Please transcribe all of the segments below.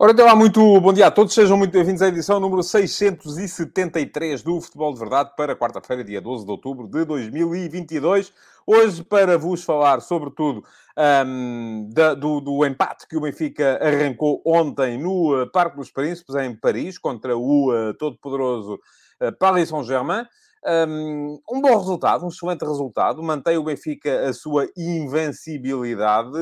Ora, então, lá, muito bom dia a todos. Sejam muito bem-vindos à edição número 673 do Futebol de Verdade para quarta-feira, dia 12 de outubro de 2022. Hoje, para vos falar, sobretudo, um, da, do, do, empate que o Benfica arrancou ontem no uh, Parque dos Príncipes, em Paris, contra o uh, todo-poderoso uh, Paris Saint-Germain. Um, um, bom resultado, um excelente resultado. Mantém o Benfica a sua invencibilidade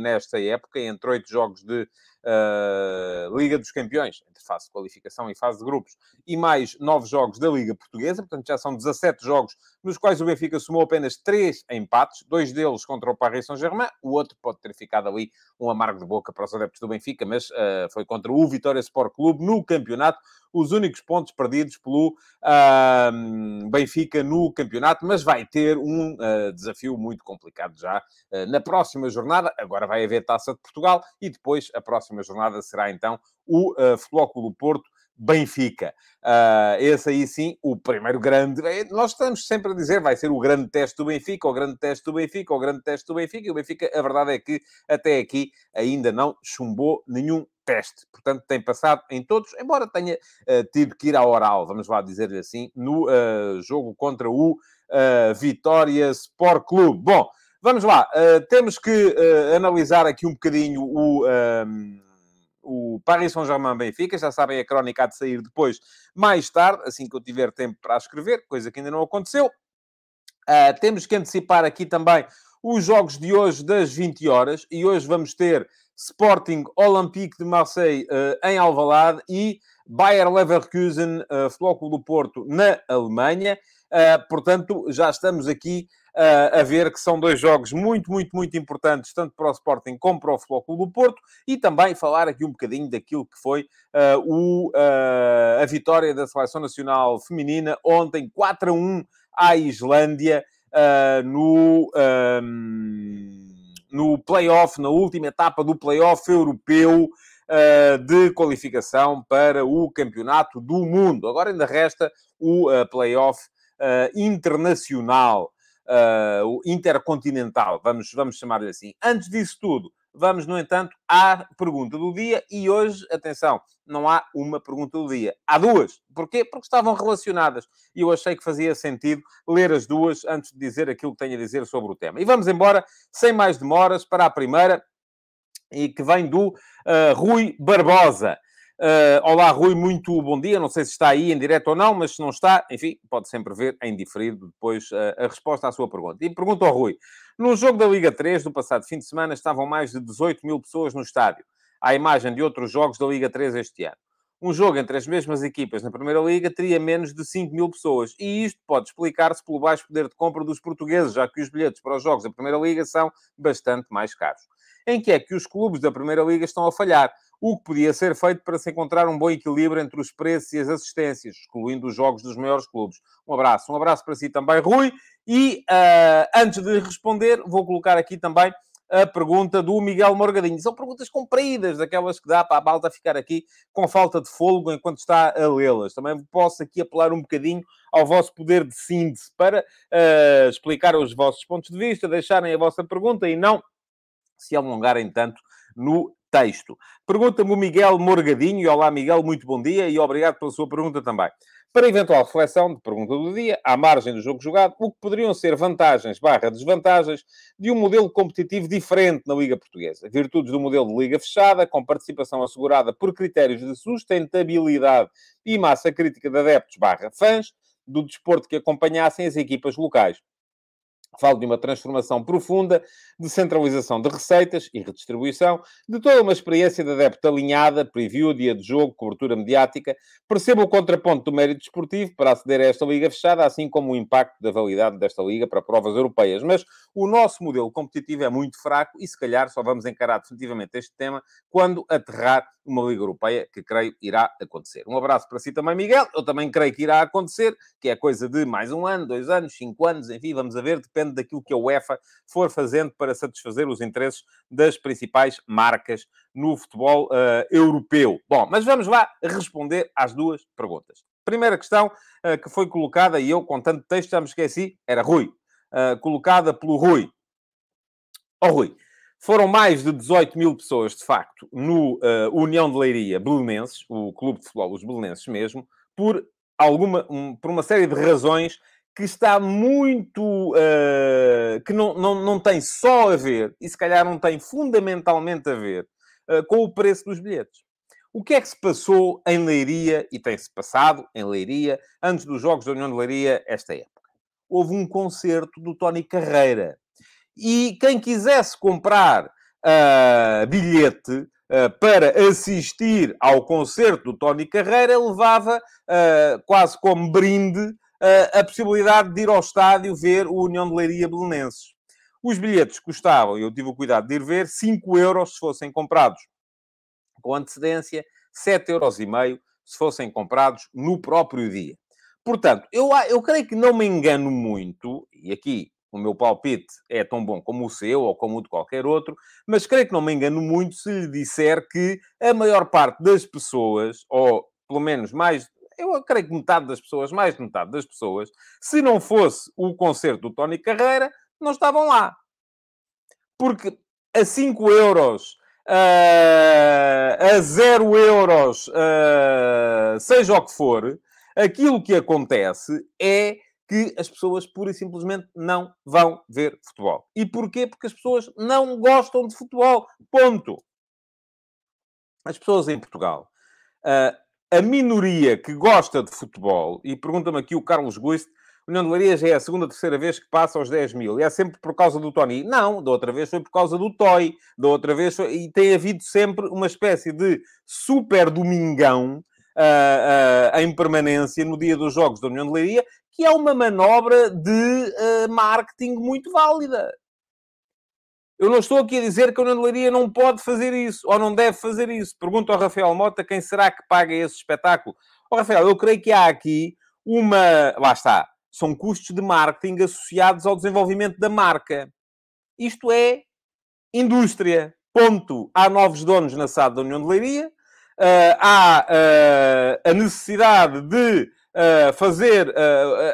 nesta época, entre oito jogos de uh, Liga dos Campeões, entre fase de qualificação e fase de grupos, e mais nove jogos da Liga Portuguesa, portanto já são 17 jogos nos quais o Benfica somou apenas três empates, dois deles contra o Paris Saint-Germain, o outro pode ter ficado ali um amargo de boca para os adeptos do Benfica, mas uh, foi contra o Vitória Sport Clube no campeonato, os únicos pontos perdidos pelo uh, Benfica no campeonato, mas vai ter um uh, desafio muito complicado já uh, na próxima jornada. Agora vai haver Taça de Portugal e depois a próxima jornada será então o Futebol Clube Porto Benfica. Uh, esse aí sim, o primeiro grande. É, nós estamos sempre a dizer vai ser o grande teste do Benfica, o grande teste do Benfica, o grande teste do Benfica. E o Benfica, a verdade é que até aqui ainda não chumbou nenhum teste. Portanto, tem passado em todos, embora tenha uh, tido que ir ao oral, vamos lá dizer-lhe assim, no uh, jogo contra o Vitória Sport Clube. Bom, vamos lá. temos que analisar aqui um bocadinho o o Paris Saint-Germain-Benfica. Já sabem, a crónica há de sair depois, mais tarde, assim que eu tiver tempo para escrever, coisa que ainda não aconteceu. Uh, temos que antecipar aqui também os jogos de hoje das 20 horas. E hoje vamos ter Sporting Olympique de Marseille uh, em Alvalade e Bayer Leverkusen, uh, Futebol do Porto, na Alemanha. Uh, portanto, já estamos aqui a ver que são dois jogos muito, muito, muito importantes, tanto para o Sporting como para o Futebol Clube do Porto, e também falar aqui um bocadinho daquilo que foi uh, o, a vitória da Seleção Nacional Feminina ontem, 4 a 1 à Islândia, no... Um, no play-off, na última etapa do play-off europeu, de qualificação para o Campeonato do Mundo. Agora ainda resta o uh, play-off uh, internacional, uh, o intercontinental, vamos, vamos chamar-lhe assim. Antes disso tudo, vamos, no entanto, à pergunta do dia e hoje, atenção, não há uma pergunta do dia, há duas. Porquê? Porque estavam relacionadas e eu achei que fazia sentido ler as duas antes de dizer aquilo que tenho a dizer sobre o tema. E vamos embora, sem mais demoras, para a primeira e que vem do uh, Rui Barbosa. Uh, olá, Rui, muito bom dia. Não sei se está aí em direto ou não, mas se não está, enfim, pode sempre ver em diferido depois uh, a resposta à sua pergunta. E pergunta ao Rui: no jogo da Liga 3 do passado fim de semana estavam mais de 18 mil pessoas no estádio, à imagem de outros jogos da Liga 3 este ano. Um jogo entre as mesmas equipas na Primeira Liga teria menos de 5 mil pessoas. E isto pode explicar-se pelo baixo poder de compra dos portugueses, já que os bilhetes para os jogos da Primeira Liga são bastante mais caros. Em que é que os clubes da Primeira Liga estão a falhar? O que podia ser feito para se encontrar um bom equilíbrio entre os preços e as assistências, excluindo os jogos dos maiores clubes. Um abraço. Um abraço para si também, Rui. E uh, antes de responder, vou colocar aqui também a pergunta do Miguel Morgadinho. São perguntas compridas, daquelas que dá para a balda ficar aqui com falta de fôlego enquanto está a lê-las. Também posso aqui apelar um bocadinho ao vosso poder de síntese para uh, explicar os vossos pontos de vista, deixarem a vossa pergunta e não se alongarem tanto no texto. Pergunta-me o Miguel Morgadinho, olá Miguel, muito bom dia e obrigado pela sua pergunta também. Para eventual reflexão de pergunta do dia, à margem do jogo jogado, o que poderiam ser vantagens barra desvantagens de um modelo competitivo diferente na Liga Portuguesa? Virtudes do modelo de Liga fechada, com participação assegurada por critérios de sustentabilidade e massa crítica de adeptos barra fãs, do desporto que acompanhassem as equipas locais. Falo de uma transformação profunda, de centralização de receitas e redistribuição, de toda uma experiência de adepto alinhada, preview, dia de jogo, cobertura mediática. Percebo o contraponto do mérito desportivo para aceder a esta liga fechada, assim como o impacto da validade desta liga para provas europeias. Mas o nosso modelo competitivo é muito fraco e, se calhar, só vamos encarar definitivamente este tema quando aterrar uma Liga Europeia, que creio irá acontecer. Um abraço para si também, Miguel. Eu também creio que irá acontecer, que é coisa de mais um ano, dois anos, cinco anos, enfim, vamos a ver, depende daquilo que a UEFA for fazendo para satisfazer os interesses das principais marcas no futebol uh, europeu. Bom, mas vamos lá responder às duas perguntas. Primeira questão uh, que foi colocada, e eu com tanto texto já me esqueci, era Rui. Uh, colocada pelo Rui. Ó oh, Rui, foram mais de 18 mil pessoas, de facto, no uh, União de Leiria Belenenses, o clube de futebol dos Belenenses mesmo, por, alguma, um, por uma série de razões que está muito. Uh, que não, não, não tem só a ver, e se calhar não tem fundamentalmente a ver, uh, com o preço dos bilhetes. O que é que se passou em Leiria, e tem-se passado em Leiria, antes dos Jogos da União de Leiria, esta época? Houve um concerto do Tony Carreira e quem quisesse comprar uh, bilhete uh, para assistir ao concerto do Tony Carreira levava uh, quase como brinde a possibilidade de ir ao estádio ver o União de Leiria Belenenses. Os bilhetes custavam, eu tive o cuidado de ir ver, 5 euros se fossem comprados com antecedência, 7,5 euros se fossem comprados no próprio dia. Portanto, eu, eu creio que não me engano muito, e aqui o meu palpite é tão bom como o seu ou como o de qualquer outro, mas creio que não me engano muito se lhe disser que a maior parte das pessoas, ou pelo menos mais, eu creio que metade das pessoas, mais de metade das pessoas, se não fosse o concerto do Tony Carreira, não estavam lá. Porque a 5 euros, uh, a 0 euros, uh, seja o que for, aquilo que acontece é que as pessoas pura e simplesmente não vão ver futebol. E porquê? Porque as pessoas não gostam de futebol. Ponto. As pessoas em Portugal, a minoria que gosta de futebol, e pergunta-me aqui o Carlos Guist, o União de Leiria já é a segunda, terceira vez que passa aos 10 mil. E é sempre por causa do Tony. Não, da outra vez foi por causa do Toy. Da outra vez foi... E tem havido sempre uma espécie de super domingão uh, uh, em permanência no dia dos Jogos da União de Leiria, que é uma manobra de uh, marketing muito válida. Eu não estou aqui a dizer que a União de Leiria não pode fazer isso, ou não deve fazer isso. Pergunto ao Rafael Mota quem será que paga esse espetáculo. Oh, Rafael, eu creio que há aqui uma... Lá está. São custos de marketing associados ao desenvolvimento da marca. Isto é indústria. Ponto. Há novos donos na SAD da União de Leiria. Uh, há uh, a necessidade de fazer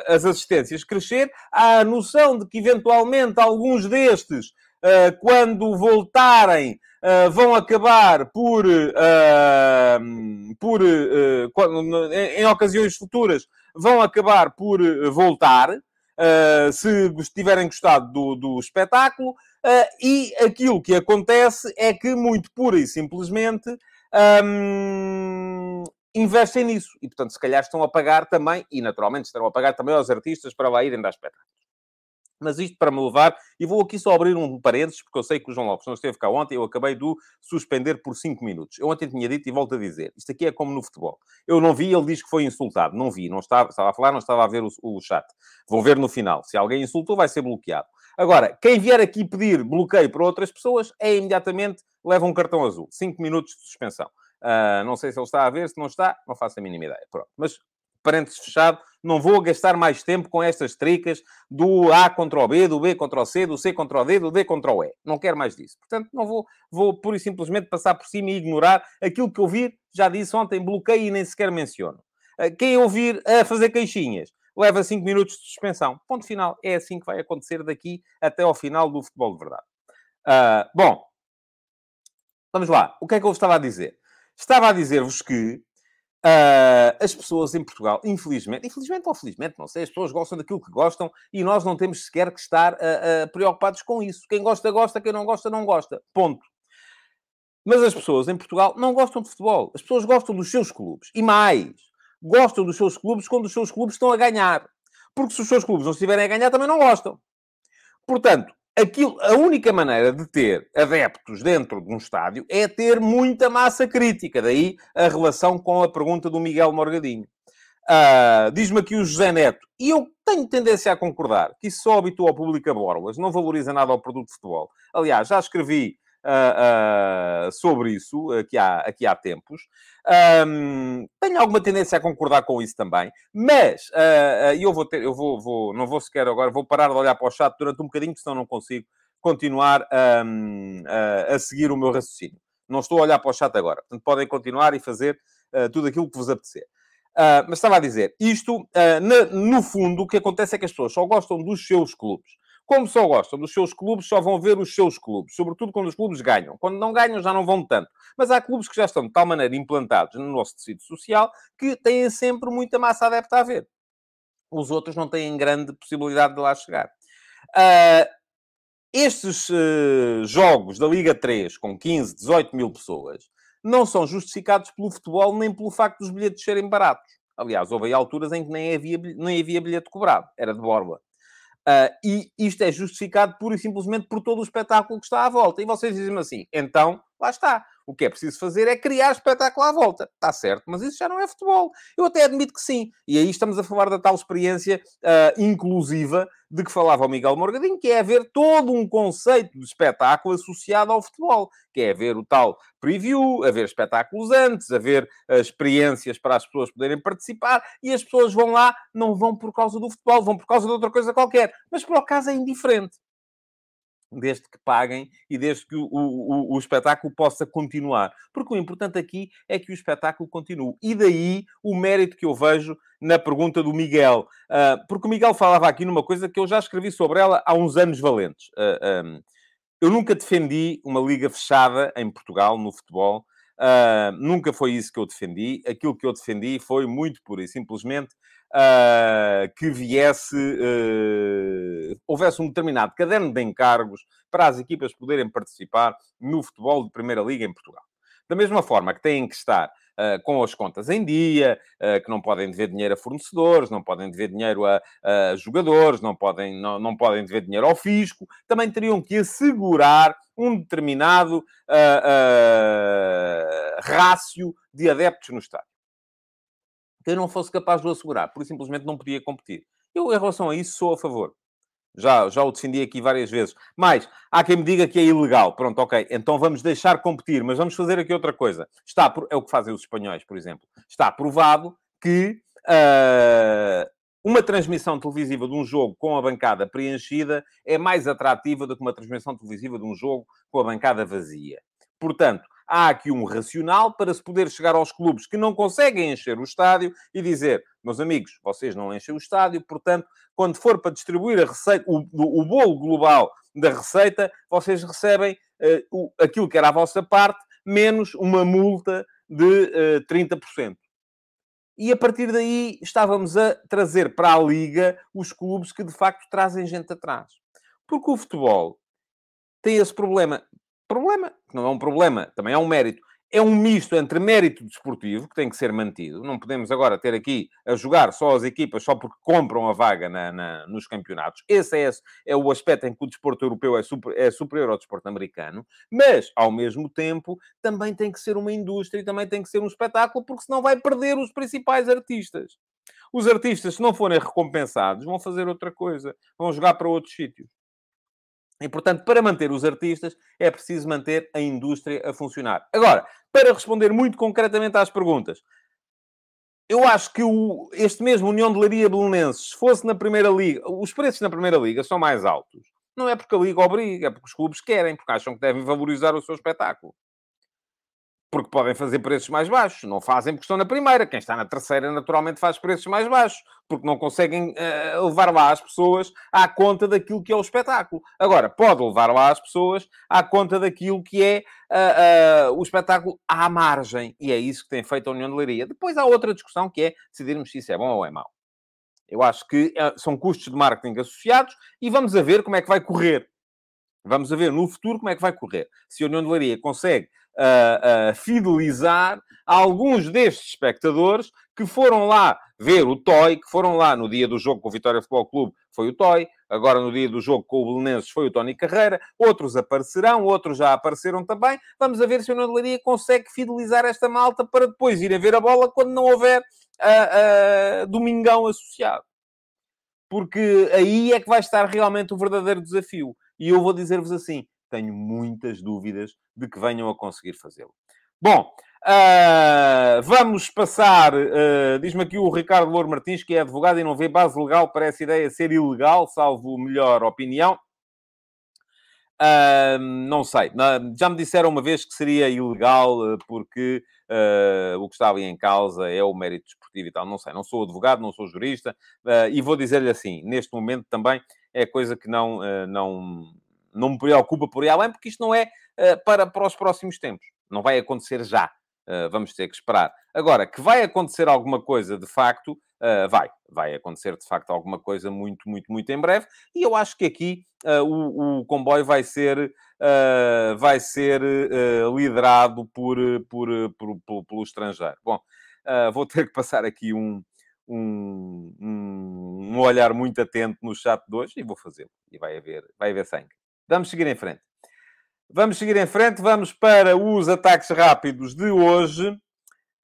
as assistências crescer. Há a noção de que, eventualmente, alguns destes, quando voltarem, vão acabar por, por em, ocasiões futuras, vão acabar por voltar. Uh, se tiverem gostado do, do espetáculo, uh, e aquilo que acontece é que, muito pura e simplesmente, um, investem nisso. E, portanto, se calhar estão a pagar também, e naturalmente estarão a pagar também aos artistas para lá irem dar espetáculos. Mas isto para me levar, e vou aqui só abrir um parênteses, porque eu sei que o João Lopes não esteve cá ontem, eu acabei de suspender por 5 minutos. Eu ontem tinha dito e volto a dizer, isto aqui é como no futebol. Eu não vi, ele diz que foi insultado. Não vi, não estava, estava a falar, não estava a ver o, o chat. Vou ver no final. Se alguém insultou, vai ser bloqueado. Agora, quem vier aqui pedir bloqueio para outras pessoas, é imediatamente leva um cartão azul. 5 minutos de suspensão. Uh, não sei se ele está a ver, se não está, não faço a mínima ideia. Pronto. Mas, parênteses fechado, não vou gastar mais tempo com estas tricas do A contra o B, do B contra o C, do C contra o D, do D contra o E. Não quero mais disso. Portanto, não vou, vou pura e simplesmente passar por cima e ignorar aquilo que ouvir. Já disse ontem, bloqueio e nem sequer menciono. Uh, quem ouvir a fazer queixinhas, leva 5 minutos de suspensão. Ponto final. É assim que vai acontecer daqui até ao final do futebol de verdade. Uh, bom, vamos lá. O que é que eu estava a dizer? Estava a dizer-vos que uh, as pessoas em Portugal, infelizmente, infelizmente ou felizmente, não sei, as pessoas gostam daquilo que gostam e nós não temos sequer que estar uh, uh, preocupados com isso. Quem gosta, gosta, quem não gosta, não gosta. Ponto. Mas as pessoas em Portugal não gostam de futebol. As pessoas gostam dos seus clubes. E mais, gostam dos seus clubes quando os seus clubes estão a ganhar. Porque se os seus clubes não estiverem a ganhar, também não gostam. Portanto, aquilo, a única maneira de ter adeptos dentro de um estádio é ter muita massa crítica. Daí a relação com a pergunta do Miguel Morgadinho. Uh, Diz-me aqui o José Neto, e eu tenho tendência a concordar que isso só habitua ao público a borlas, não valoriza nada ao produto de futebol. Aliás, já escrevi uh, sobre isso aqui há, aqui há tempos. Um, tenho alguma tendência a concordar com isso também, mas uh, eu vou ter, eu vou, vou, não vou sequer agora, vou parar de olhar para o chat durante um bocadinho, senão não consigo continuar um, a seguir o meu raciocínio. Não estou a olhar para o chat agora, portanto podem continuar e fazer tudo aquilo que vos apetecer. Uh, mas estava a dizer, isto, uh, na, no fundo, o que acontece é que as pessoas só gostam dos seus clubes. Como só gostam dos seus clubes, só vão ver os seus clubes, sobretudo quando os clubes ganham. Quando não ganham, já não vão tanto. Mas há clubes que já estão de tal maneira implantados no nosso tecido social que têm sempre muita massa adepta a ver. Os outros não têm grande possibilidade de lá chegar. Uh, estes uh, jogos da Liga 3, com 15, 18 mil pessoas, não são justificados pelo futebol nem pelo facto dos bilhetes serem baratos. Aliás, houve alturas em que nem havia, nem havia bilhete cobrado, era de borba. Uh, e isto é justificado pura e simplesmente por todo o espetáculo que está à volta. E vocês dizem assim, então, lá está. O que é preciso fazer é criar espetáculo à volta. Está certo, mas isso já não é futebol. Eu até admito que sim. E aí estamos a falar da tal experiência uh, inclusiva de que falava o Miguel Morgadinho, que é haver todo um conceito de espetáculo associado ao futebol, que é haver o tal preview, haver espetáculos antes, haver uh, experiências para as pessoas poderem participar, e as pessoas vão lá, não vão por causa do futebol, vão por causa de outra coisa qualquer. Mas por acaso é indiferente desde que paguem e desde que o, o, o, espetáculo possa continuar. Porque o importante aqui é que o espetáculo continue. E daí o mérito que eu vejo na pergunta do Miguel. Uh, porque o Miguel falava aqui numa coisa que eu já escrevi sobre ela há uns anos valentes. Uh, ah, um, eu nunca defendi uma liga fechada em Portugal, no futebol. Uh, nunca foi isso que eu defendi. Aquilo que eu defendi foi muito pura e simplesmente uh, que viesse, uh, houvesse um determinado caderno de encargos para as equipas poderem participar no futebol de Primeira Liga em Portugal. Da mesma forma que têm que estar Uh, com as contas em dia, uh, que não podem dever dinheiro a fornecedores, não podem dever dinheiro a, a jogadores, não podem, não, não podem dever dinheiro ao fisco, também teriam que assegurar um determinado uh, rácio de adeptos no estádio que não fosse capaz de o assegurar, por simplesmente não podia competir. Eu, em relação a isso, sou a favor. Já, já o defendi aqui várias vezes. Mas há quem me diga que é ilegal. Pronto, ok. Então vamos deixar competir, mas vamos fazer aqui outra coisa. Está, é o que fazem os espanhóis, por exemplo. Está provado que uh, uma transmissão televisiva de um jogo com a bancada preenchida é mais atrativa do que uma transmissão televisiva de um jogo com a bancada vazia. Portanto, há aqui um racional para se poder chegar aos clubes que não conseguem encher o estádio e dizer, meus amigos, vocês não enchem o estádio, portanto, quando for para distribuir a receita, o, o bolo global da receita, vocês recebem uh, aquilo que era a vossa parte, menos uma multa de uh, eh, 30%. E a partir daí estávamos a trazer para a Liga os clubes que de facto trazem gente atrás. Porque o futebol tem esse problema problema, não é um problema, também é um mérito. É um misto entre mérito desportivo, que tem que ser mantido. Não podemos agora ter aqui a jogar só as equipas só porque compram a vaga na, na, nos campeonatos. Esse é, é, o aspecto em que o desporto europeu é, super, é superior ao desporto americano. Mas, ao mesmo tempo, também tem que ser uma indústria e também tem que ser um espetáculo, porque senão vai perder os principais artistas. Os artistas, se não forem recompensados, vão fazer outra coisa. Vão jogar para outros sítios. E, portanto, para manter os artistas, é preciso manter a indústria a funcionar. Agora, para responder muito concretamente às perguntas, eu acho que o, este mesmo União de Leiria Belenenses, se fosse na Primeira Liga, os preços na Primeira Liga são mais altos. Não é porque a Liga obriga, é porque os clubes querem, porque acham que devem valorizar o seu espetáculo porque podem fazer preços mais baixos. Não fazem porque estão na primeira. Quem está na terceira, naturalmente, faz preços mais baixos, porque não conseguem uh, levar lá as pessoas à conta daquilo que é o espetáculo. Agora, pode levar lá as pessoas à conta daquilo que é uh, uh, o espetáculo à margem. E é isso que tem feito a União de Leiria. Depois há outra discussão que é decidirmos se isso é bom ou é mau. Eu acho que são custos de marketing associados e vamos a ver como é que vai correr. Vamos a ver no futuro como é que vai correr. Se a União de Leiria consegue uh, uh, fidelizar alguns destes espectadores que foram lá ver o Toy, que foram lá no dia do jogo com o Vitória Futebol Clube, foi o Toy, agora no dia do jogo com o Belenenses foi o Tony Carreira, outros aparecerão, outros já apareceram também. Vamos a ver se o Nandelaria consegue fidelizar esta malta para depois ir a ver a bola quando não houver uh, Domingão associado. Porque aí é que vai estar realmente o verdadeiro desafio. E eu vou dizer-vos assim, tenho muitas dúvidas de que venham a conseguir fazê-lo. Bom, uh, vamos passar. Uh, Diz-me aqui o Ricardo Louro Martins, que é advogado e não vê base legal para essa ideia ser ilegal, salvo melhor opinião. Uh, não sei. Já me disseram uma vez que seria ilegal porque uh, o que está ali em causa é o mérito desportivo e tal. Não sei. Não sou advogado, não sou jurista. Uh, e vou dizer-lhe assim, neste momento também é coisa que não, não, não me preocupa por aí além, porque isto não é para, para os próximos tempos. Não vai acontecer já. Uh, vamos ter que esperar. Agora, que vai acontecer alguma coisa de facto, uh, vai. Vai acontecer de facto alguma coisa muito, muito, muito em breve. E eu acho que aqui o, o, comboio vai ser, vai ser liderado por, por, por, por, pelo estrangeiro. Bom, vou ter que passar aqui um, um, um, um olhar muito atento no chat de hoje e vou fazê-lo. E vai haver, vai haver sangue. Vamos seguir em frente. Vamos seguir em frente, vamos para os ataques rápidos de hoje.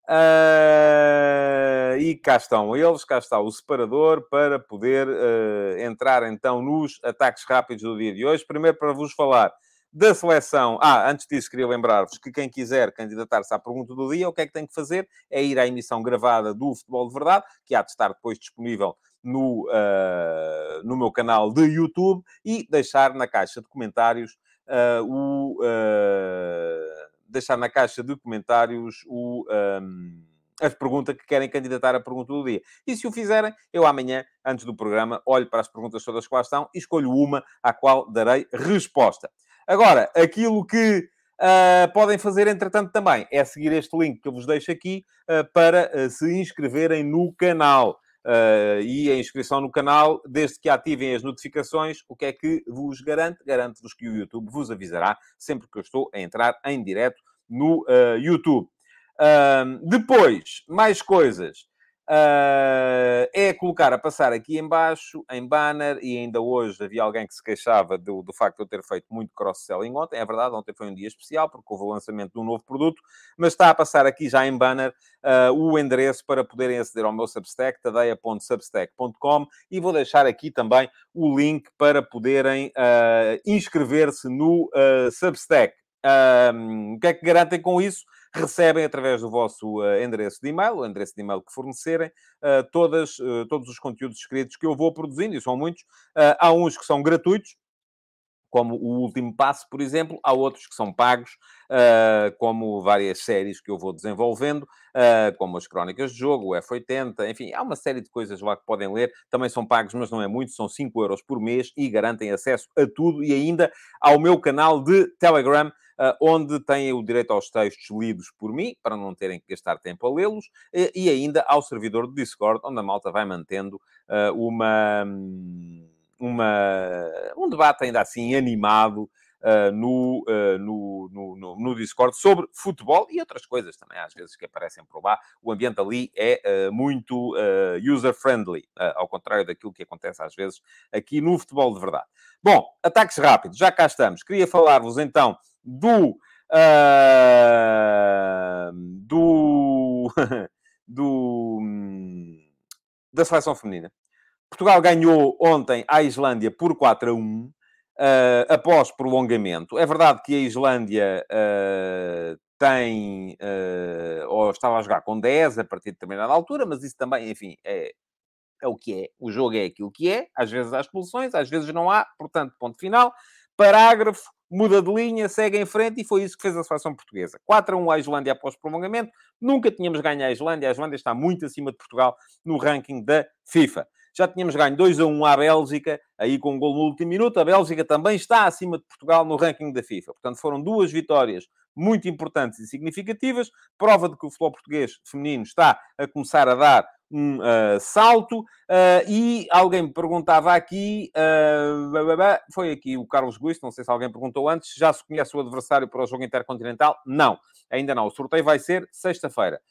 Uh, e cá estão eles, cá está o separador para poder uh, entrar então nos ataques rápidos do dia de hoje. Primeiro para vos falar da seleção. Ah, antes disso, queria lembrar-vos que quem quiser candidatar-se à pergunta do dia, o que é que tem que fazer? É ir à emissão gravada do Futebol de Verdade, que há de estar depois disponível no, uh, no meu canal de YouTube, e deixar na caixa de comentários uh, o, uh, deixar na caixa de comentários o, um, a pergunta que querem candidatar à pergunta do dia. E se o fizerem, eu amanhã, antes do programa, olho para as perguntas todas lá estão e escolho uma à qual darei resposta. Agora, aquilo que uh, podem fazer, entretanto, também é seguir este link que eu vos deixo aqui uh, para uh, se inscreverem no canal. Uh, e a inscrição no canal, desde que ativem as notificações, o que é que vos garante? Garante-vos que o YouTube vos avisará sempre que eu estou a entrar em direto no uh, YouTube. Uh, depois, mais coisas. Uh, é colocar a passar aqui embaixo, em banner, e ainda hoje havia alguém que se queixava do, do facto de eu ter feito muito cross-selling ontem. É verdade, ontem foi um dia especial, porque houve o lançamento de um novo produto, mas está a passar aqui já em banner uh, o endereço para poderem aceder ao meu Substack, tadeia.substack.com, e vou deixar aqui também o link para poderem uh, inscrever-se no Substack. o que é que garantem com isso? Recebem através do vosso uh, endereço de e-mail, o endereço de e-mail que fornecerem, uh, todas, uh, todos os conteúdos escritos que eu vou produzindo, e são muitos. há uns que são gratuitos, como o último passo, por exemplo, há outros que são pagos, uh, como várias séries que eu vou desenvolvendo, uh, como as Crónicas de Jogo, o F80, enfim, há uma série de coisas lá que podem ler, também são pagos, mas não é muito, são 5 euros por mês e garantem acesso a tudo e ainda ao meu canal de Telegram, onde têm o direito aos textos lidos por mim, para não terem que gastar tempo a lê-los, e, e, ainda ao servidor do Discord, onde a malta vai mantendo uh, uma, uma, um debate ainda assim animado Uh, no, uh, no, no, no, Discord sobre futebol e outras coisas também, às vezes que aparecem por lá. O ambiente ali é uh, muito user-friendly, ao contrário daquilo que acontece às vezes aqui no futebol de verdade. Bom, ataques rápidos, já cá estamos. Queria falar-vos então do. Do. do. Hum, da seleção feminina. Portugal ganhou ontem à Islândia por 4 a 1, uh, após prolongamento. É verdade que a Islândia uh, tem, uh, ou estava a jogar com 10 a partir de determinada altura, mas isso também, enfim, é, é o que é. O jogo é aquilo que é. Às vezes há expulsões, às vezes não há. Portanto, ponto final. Parágrafo, muda de linha, segue em frente e foi isso que fez a seleção portuguesa. 4 a 1 à Islândia após prolongamento. Nunca tínhamos ganho a Islândia. A Islândia está muito acima de Portugal no ranking da FIFA. Já tínhamos ganho 2 a 1 à Bélgica, aí com um gol no último minuto. A Bélgica também está acima de Portugal no ranking da FIFA. Portanto, foram duas vitórias muito importantes e significativas. Prova de que o futebol português feminino está a começar a dar um uh, salto. Uh, e alguém me perguntava aqui, uh, foi aqui o Carlos Guiz, não sei se alguém perguntou antes, já se conhece o adversário para o jogo intercontinental? Não, ainda não. O sorteio vai ser sexta-feira.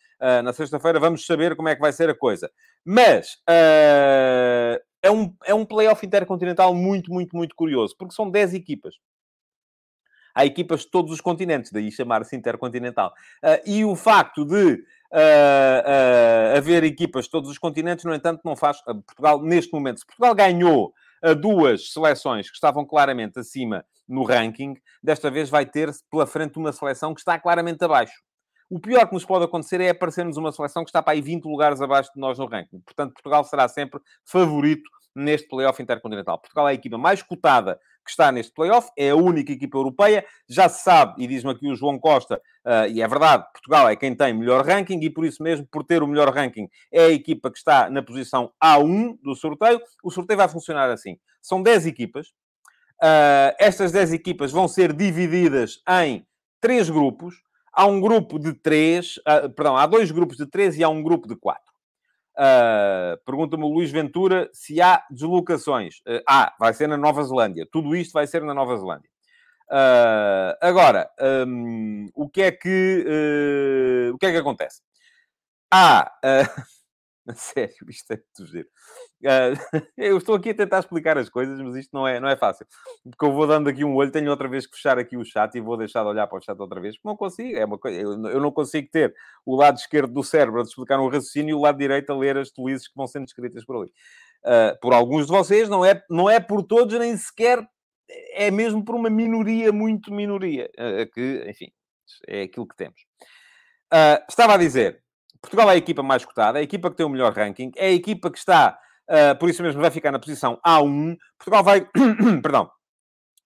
Na sexta-feira vamos saber como é que vai ser a coisa. Mas é um, é um playoff intercontinental muito, muito, muito curioso, porque são 10 equipas há equipas de todos os continentes, daí chamar-se intercontinental. Uh, e o facto de uh, uh, haver equipas de todos os continentes, no entanto, não faz. Portugal, neste momento, se Portugal ganhou a duas seleções que estavam claramente acima no ranking, desta vez vai ter pela frente uma seleção que está claramente abaixo. O pior que nos pode acontecer é aparecermos uma seleção que está para aí 20 lugares abaixo de nós no ranking. Portanto, Portugal será sempre favorito neste playoff intercontinental. Portugal é a equipa mais cotada que está neste playoff, é a única equipa europeia. Já se sabe, e diz-me aqui o João Costa, uh, e é verdade, Portugal é quem tem melhor ranking, e por isso mesmo, por ter o melhor ranking, é a equipa que está na posição A1 do sorteio. O sorteio vai funcionar assim: são 10 equipas. Uh, estas 10 equipas vão ser divididas em três grupos há um grupo de três, uh, perdão, há dois grupos de três e há um grupo de quatro. Uh, Pergunta-me o Luís Ventura se há deslocações. Uh, ah, vai ser na Nova Zelândia. Tudo isto vai ser na Nova Zelândia. Uh, agora, um, o, que é que, o que é que acontece? Há... Sério, isto é muito giro. Eu estou aqui a tentar explicar as coisas, mas isto não é, não é fácil. Porque eu vou dando aqui um olho, tenho outra vez que fechar aqui o chat e vou deixar de olhar para o chat outra vez, porque não consigo. É uma coisa, eu, não consigo ter o lado esquerdo do cérebro a explicar um raciocínio e o lado direito a ler as tolices que vão sendo escritas por ali. Uh, por alguns de vocês, não é, não é por todos, nem sequer é mesmo por uma minoria, muito minoria, uh, que, enfim, é aquilo que temos. estava a dizer, Portugal é a equipa mais cotada, é a equipa que tem o melhor ranking, é a equipa que está, uh, por isso mesmo, vai ficar na posição A1. Portugal vai, perdão,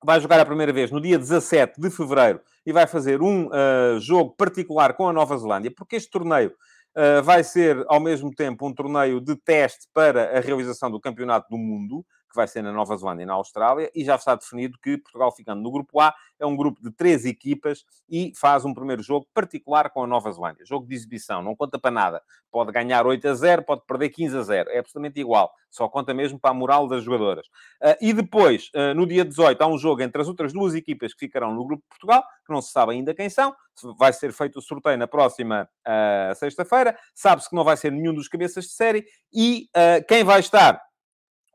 vai jogar a primeira vez no dia 17 de fevereiro e vai fazer um uh, jogo particular com a Nova Zelândia, porque este torneio uh, vai ser, ao mesmo tempo, um torneio de teste para a realização do Campeonato do Mundo que vai ser na Nova Zelândia e na Austrália, e já está definido que Portugal, ficando no grupo A, é um grupo de três equipas e faz um primeiro jogo particular com a Nova Zelândia. Jogo de exibição, não conta para nada. Pode ganhar 8 a 0, pode perder 15 a 0, é absolutamente igual. Só conta mesmo para a moral das jogadoras. Uh, e depois, uh, no dia 18, há um jogo entre as outras duas equipas que ficarão no grupo de Portugal, que não se sabe ainda quem são. Vai ser feito o sorteio na próxima uh, sexta-feira. Sabe-se que não vai ser nenhum dos cabeças de série. E quem vai estar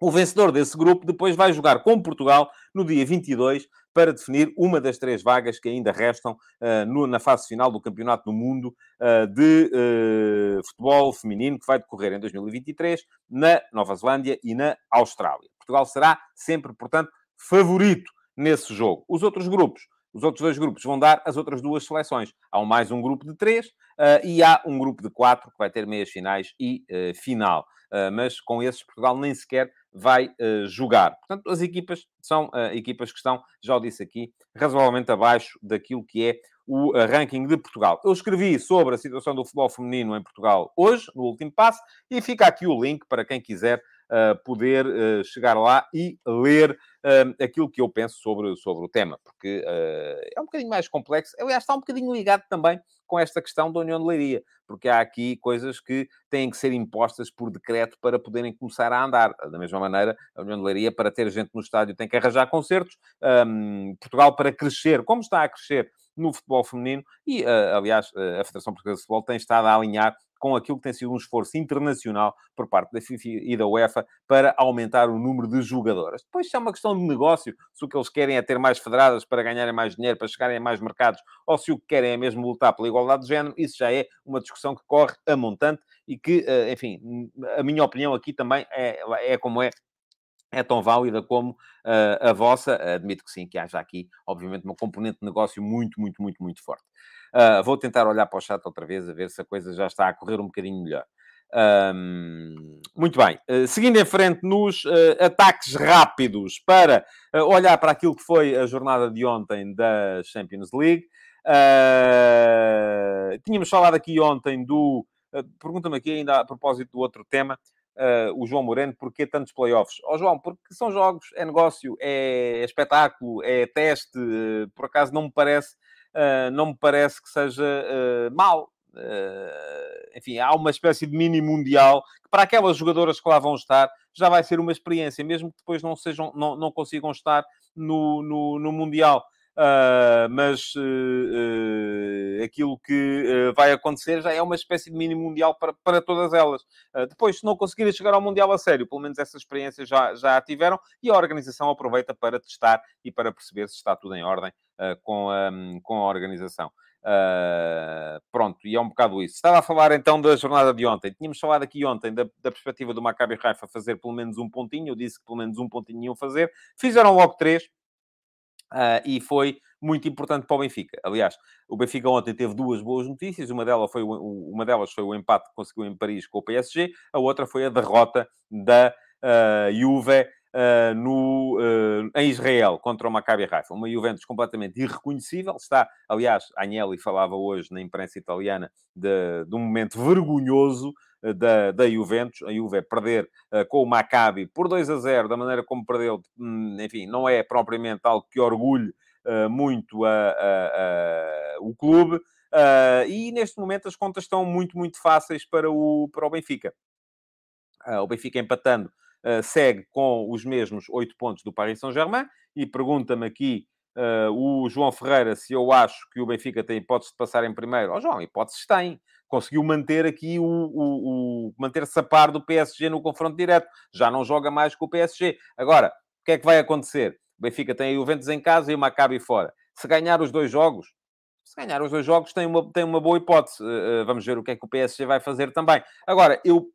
o vencedor desse grupo depois vai jogar com Portugal no dia 22 para definir uma das três vagas que ainda restam uh, no, na fase final do Campeonato do Mundo uh, de uh, Futebol Feminino, que vai decorrer em 2023 na Nova Zelândia e na Austrália. Portugal será sempre, portanto, favorito nesse jogo. Os outros grupos, os outros dois grupos vão dar as outras duas seleções. Há mais um grupo de três e há um grupo de quatro que vai ter meias finais e final. mas com esses, Portugal nem sequer vai uh, jogar. Portanto, as equipas são uh, equipas que estão, já o disse aqui, razoavelmente abaixo daquilo que é o uh, ranking de Portugal. Eu escrevi sobre a situação do futebol feminino em Portugal hoje, no último passo, e fica aqui o link para quem quiser poder chegar lá e ler aquilo que eu penso sobre, sobre o tema, porque é um bocadinho mais complexo. Aliás, está um bocadinho ligado também com esta questão da União de Leiria, porque há aqui coisas que têm que ser impostas por decreto para poderem começar a andar. Da mesma maneira, a União de Leiria, para ter gente no estádio, tem que arranjar concertos. Um, Portugal, para crescer, como está a crescer no futebol feminino, e, aliás, a Federação Portuguesa de Futebol tem estado a alinhar com aquilo que tem sido um esforço internacional por parte da FIFA e da UEFA para aumentar o número de jogadoras. Depois, se é uma questão de negócio, se o que eles querem é ter mais federadas para ganharem mais dinheiro, para chegarem a mais mercados, ou se o que querem é mesmo lutar pela igualdade de género, isso já é uma discussão que corre a montante e que, eh, enfim, a minha opinião aqui também é, é como é é tão válida como uh, a vossa. Admito que sim, que haja aqui, obviamente, uma componente de negócio muito, muito, muito, muito forte. Uh, vou tentar olhar para o chat outra vez, a ver se a coisa já está a correr um bocadinho melhor. Um, muito bem. Uh, seguindo em frente nos uh, ataques rápidos para uh, olhar para aquilo que foi a jornada de ontem da Champions League. tínhamos falado aqui ontem do. Pergunta-me aqui ainda a propósito do outro tema. o João Moreno, porquê tantos playoffs? Ó oh, João, porque são jogos, é negócio, é espetáculo, é teste. por acaso não me parece não me parece que seja uh, mau. Uh, enfim, há uma espécie de mini mundial que para aquelas jogadoras que lá vão estar já vai ser uma experiência, mesmo que depois não sejam, não, não consigam estar no, no, no mundial. Uh, mas uh, uh, aquilo que vai acontecer já é uma espécie de mini mundial para, para todas elas. depois, se não conseguirem chegar ao mundial a sério, pelo menos essa experiência já, já a tiveram e a organização aproveita para testar e para perceber se está tudo em ordem com, a, com a organização. Uh, pronto, e é um bocado isso. Estava a falar então da jornada de ontem. Tínhamos falado aqui ontem da, da perspectiva do Maccabi Raifa fazer pelo menos um pontinho. Eu disse que pelo menos um pontinho iam fazer. Fizeram logo três. Uh, e foi muito importante para o Benfica. Aliás, o Benfica ontem teve duas boas notícias. Uma delas foi o, uma delas foi o empate que conseguiu em Paris com o PSG. A outra foi a derrota da uh, Juve uh, no, uh, em Israel contra o Maccabi Haifa. Uma Juventus completamente irreconhecível. Está, aliás, Agnelli falava hoje na imprensa italiana de, de um momento vergonhoso da, da Juventus, a Juve perder uh, com o Maccabi por 2 a 0, da maneira como perdeu, hum, enfim, não é propriamente algo que orgulhe uh, muito a, a, a, o clube. Uh, e neste momento as contas estão muito, muito fáceis para o, para o Benfica. o Benfica empatando segue com os mesmos 8 pontos do Paris Saint-Germain e pergunta-me aqui Uh, o João Ferreira, se eu acho que o Benfica tem hipótese de passar em primeiro. Oh, João, hipóteses tem conseguiu manter aqui o, o, o manter-se a par do PSG no confronto direto. Já não joga mais com o PSG. Agora, o que é que vai acontecer? O Benfica tem o Juventus em casa e o Maccabi fora. Se ganhar os dois jogos, se ganhar os dois jogos, tem uma, tem uma boa hipótese. Uh, vamos ver o que é que o PSG vai fazer também. Agora, eu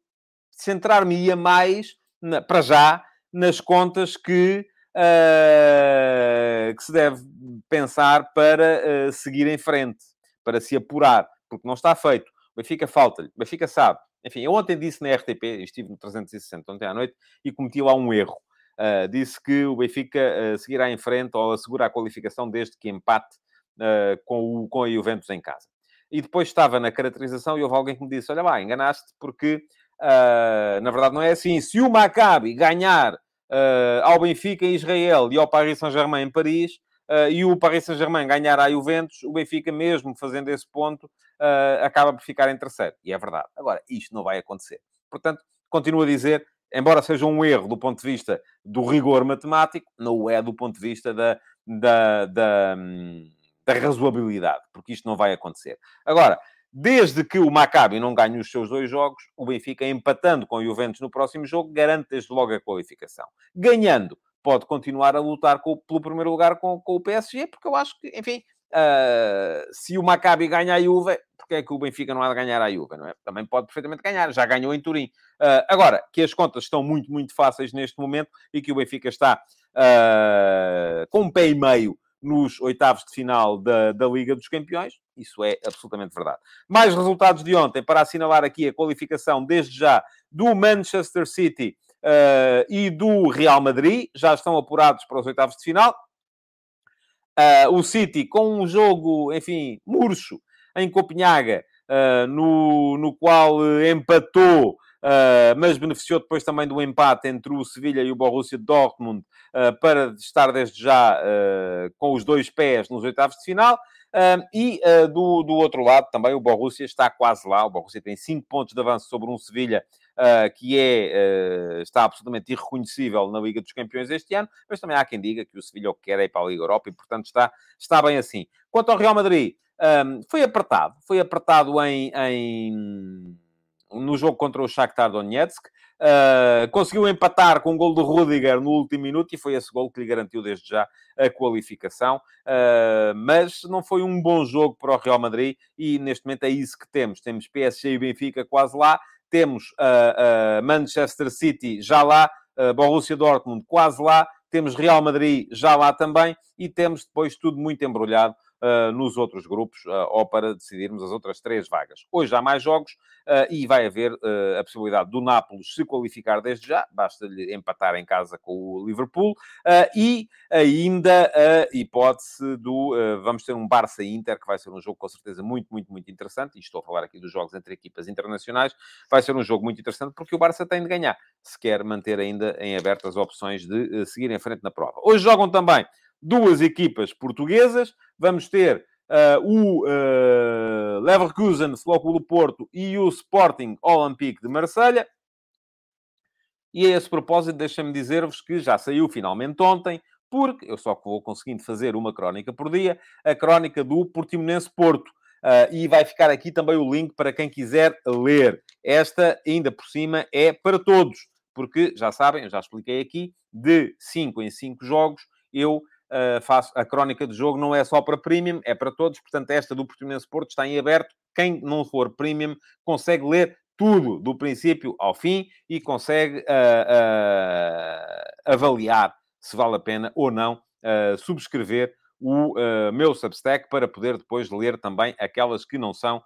centrar-me-ia mais, na, para já, nas contas que, uh, que se deve pensar para uh, seguir em frente, para se apurar, porque não está feito. Benfica falta-lhe. Benfica sabe. Enfim, eu ontem disse na RTP, estive no 360 ontem à noite, e cometi lá um erro. Uh, disse que o Benfica uh, seguirá em frente ou assegura a qualificação desde que empate uh, com, o, com a Juventus em casa. E depois estava na caracterização e houve alguém que me disse, olha lá, enganaste porque, na verdade, não é assim. Se o Maccabi ganhar ao Benfica em Israel e ao Paris Saint-Germain em Paris, e o Paris Saint-Germain ganhar a Juventus, o Benfica, mesmo fazendo esse ponto, uh, acaba por ficar em terceiro. E é verdade. Agora, isto não vai acontecer. Portanto, continuo a dizer, embora seja um erro do ponto de vista do rigor matemático, não é do ponto de vista da, da, da, da razoabilidade, porque isto não vai acontecer. Agora, desde que o Maccabi não ganhe os seus dois jogos, o Benfica, empatando com o Juventus no próximo jogo, garante desde logo a qualificação. Ganhando, pode continuar a lutar com, pelo primeiro lugar com, com, o PSG, porque eu acho que, enfim, uh, se o Maccabi ganha a Juve, porque é que o Benfica não há de ganhar a Juve, não é? Também pode perfeitamente ganhar, já ganhou em Turim. Uh, agora, que as contas estão muito, muito fáceis neste momento e que o Benfica está uh, com um pé e meio nos oitavos de final da, da Liga dos Campeões, isso é absolutamente verdade. Mais resultados de ontem, para assinalar aqui a qualificação, desde já, do Manchester City uh, e do Real Madrid, já estão apurados para os oitavos de final. Uh, o City com um jogo, enfim, murcho em Copenhaga, uh, no, no qual empatou, mas beneficiou depois também do empate entre o Sevilha e o Borussia Dortmund para estar desde já com os dois pés nos oitavos de final. E uh, do, do outro lado também o Borussia está quase lá. O Borussia tem 5 pontos de avanço sobre um Sevilha que é, uh, está absolutamente irreconhecível na Liga dos Campeões este ano, mas também há quem diga que o Sevilha o que quer é ir para a Liga Europa e, portanto, está, está bem assim. Quanto ao Real Madrid, um, foi apertado. Foi apertado em, em no jogo contra o Shakhtar Donetsk. Uh, conseguiu empatar com um gol do Rudiger no último minuto e foi esse gol que lhe garantiu desde já a qualificação. Uh, mas não foi um bom jogo para o Real Madrid e neste momento é isso que temos. Temos PSG e Benfica quase lá, temos uh, Manchester City já lá, Borussia Dortmund quase lá, temos Real Madrid já lá também e temos depois tudo muito embrulhado nos outros grupos uh, ou para decidirmos as outras três vagas. Hoje há mais jogos uh, e vai haver a possibilidade do Nápoles se qualificar desde já, basta-lhe empatar em casa com o Liverpool e ainda a hipótese do. vamos ter um Barça-Inter, que vai ser um jogo com certeza muito, muito, muito interessante. E estou a falar aqui dos jogos entre equipas internacionais. Vai ser um jogo muito interessante porque o Barça tem de ganhar, se quer manter ainda em aberto as opções de seguir em frente na prova. Hoje jogam também duas equipas portuguesas. Vamos ter uh, o uh, Leverkusen, Futebol do Porto e o Sporting Olympique de Marselha. E a esse propósito, deixa-me dizer-vos que já saiu finalmente ontem, porque eu só vou conseguindo fazer uma crónica por dia, a crónica do Portimonense Porto. Uh, e vai ficar aqui também o link para quem quiser ler. Esta, ainda por cima, é para todos, porque já sabem, eu já expliquei aqui, de 5 em 5 jogos, eu faço, a crónica do jogo não é só para premium, é para todos. Portanto, esta do Portimonense Porto está em aberto. Quem não for premium consegue ler tudo, do princípio ao fim, e consegue uh, uh, avaliar se vale a pena ou não uh, subscrever o meu Substack para poder depois ler também aquelas que não são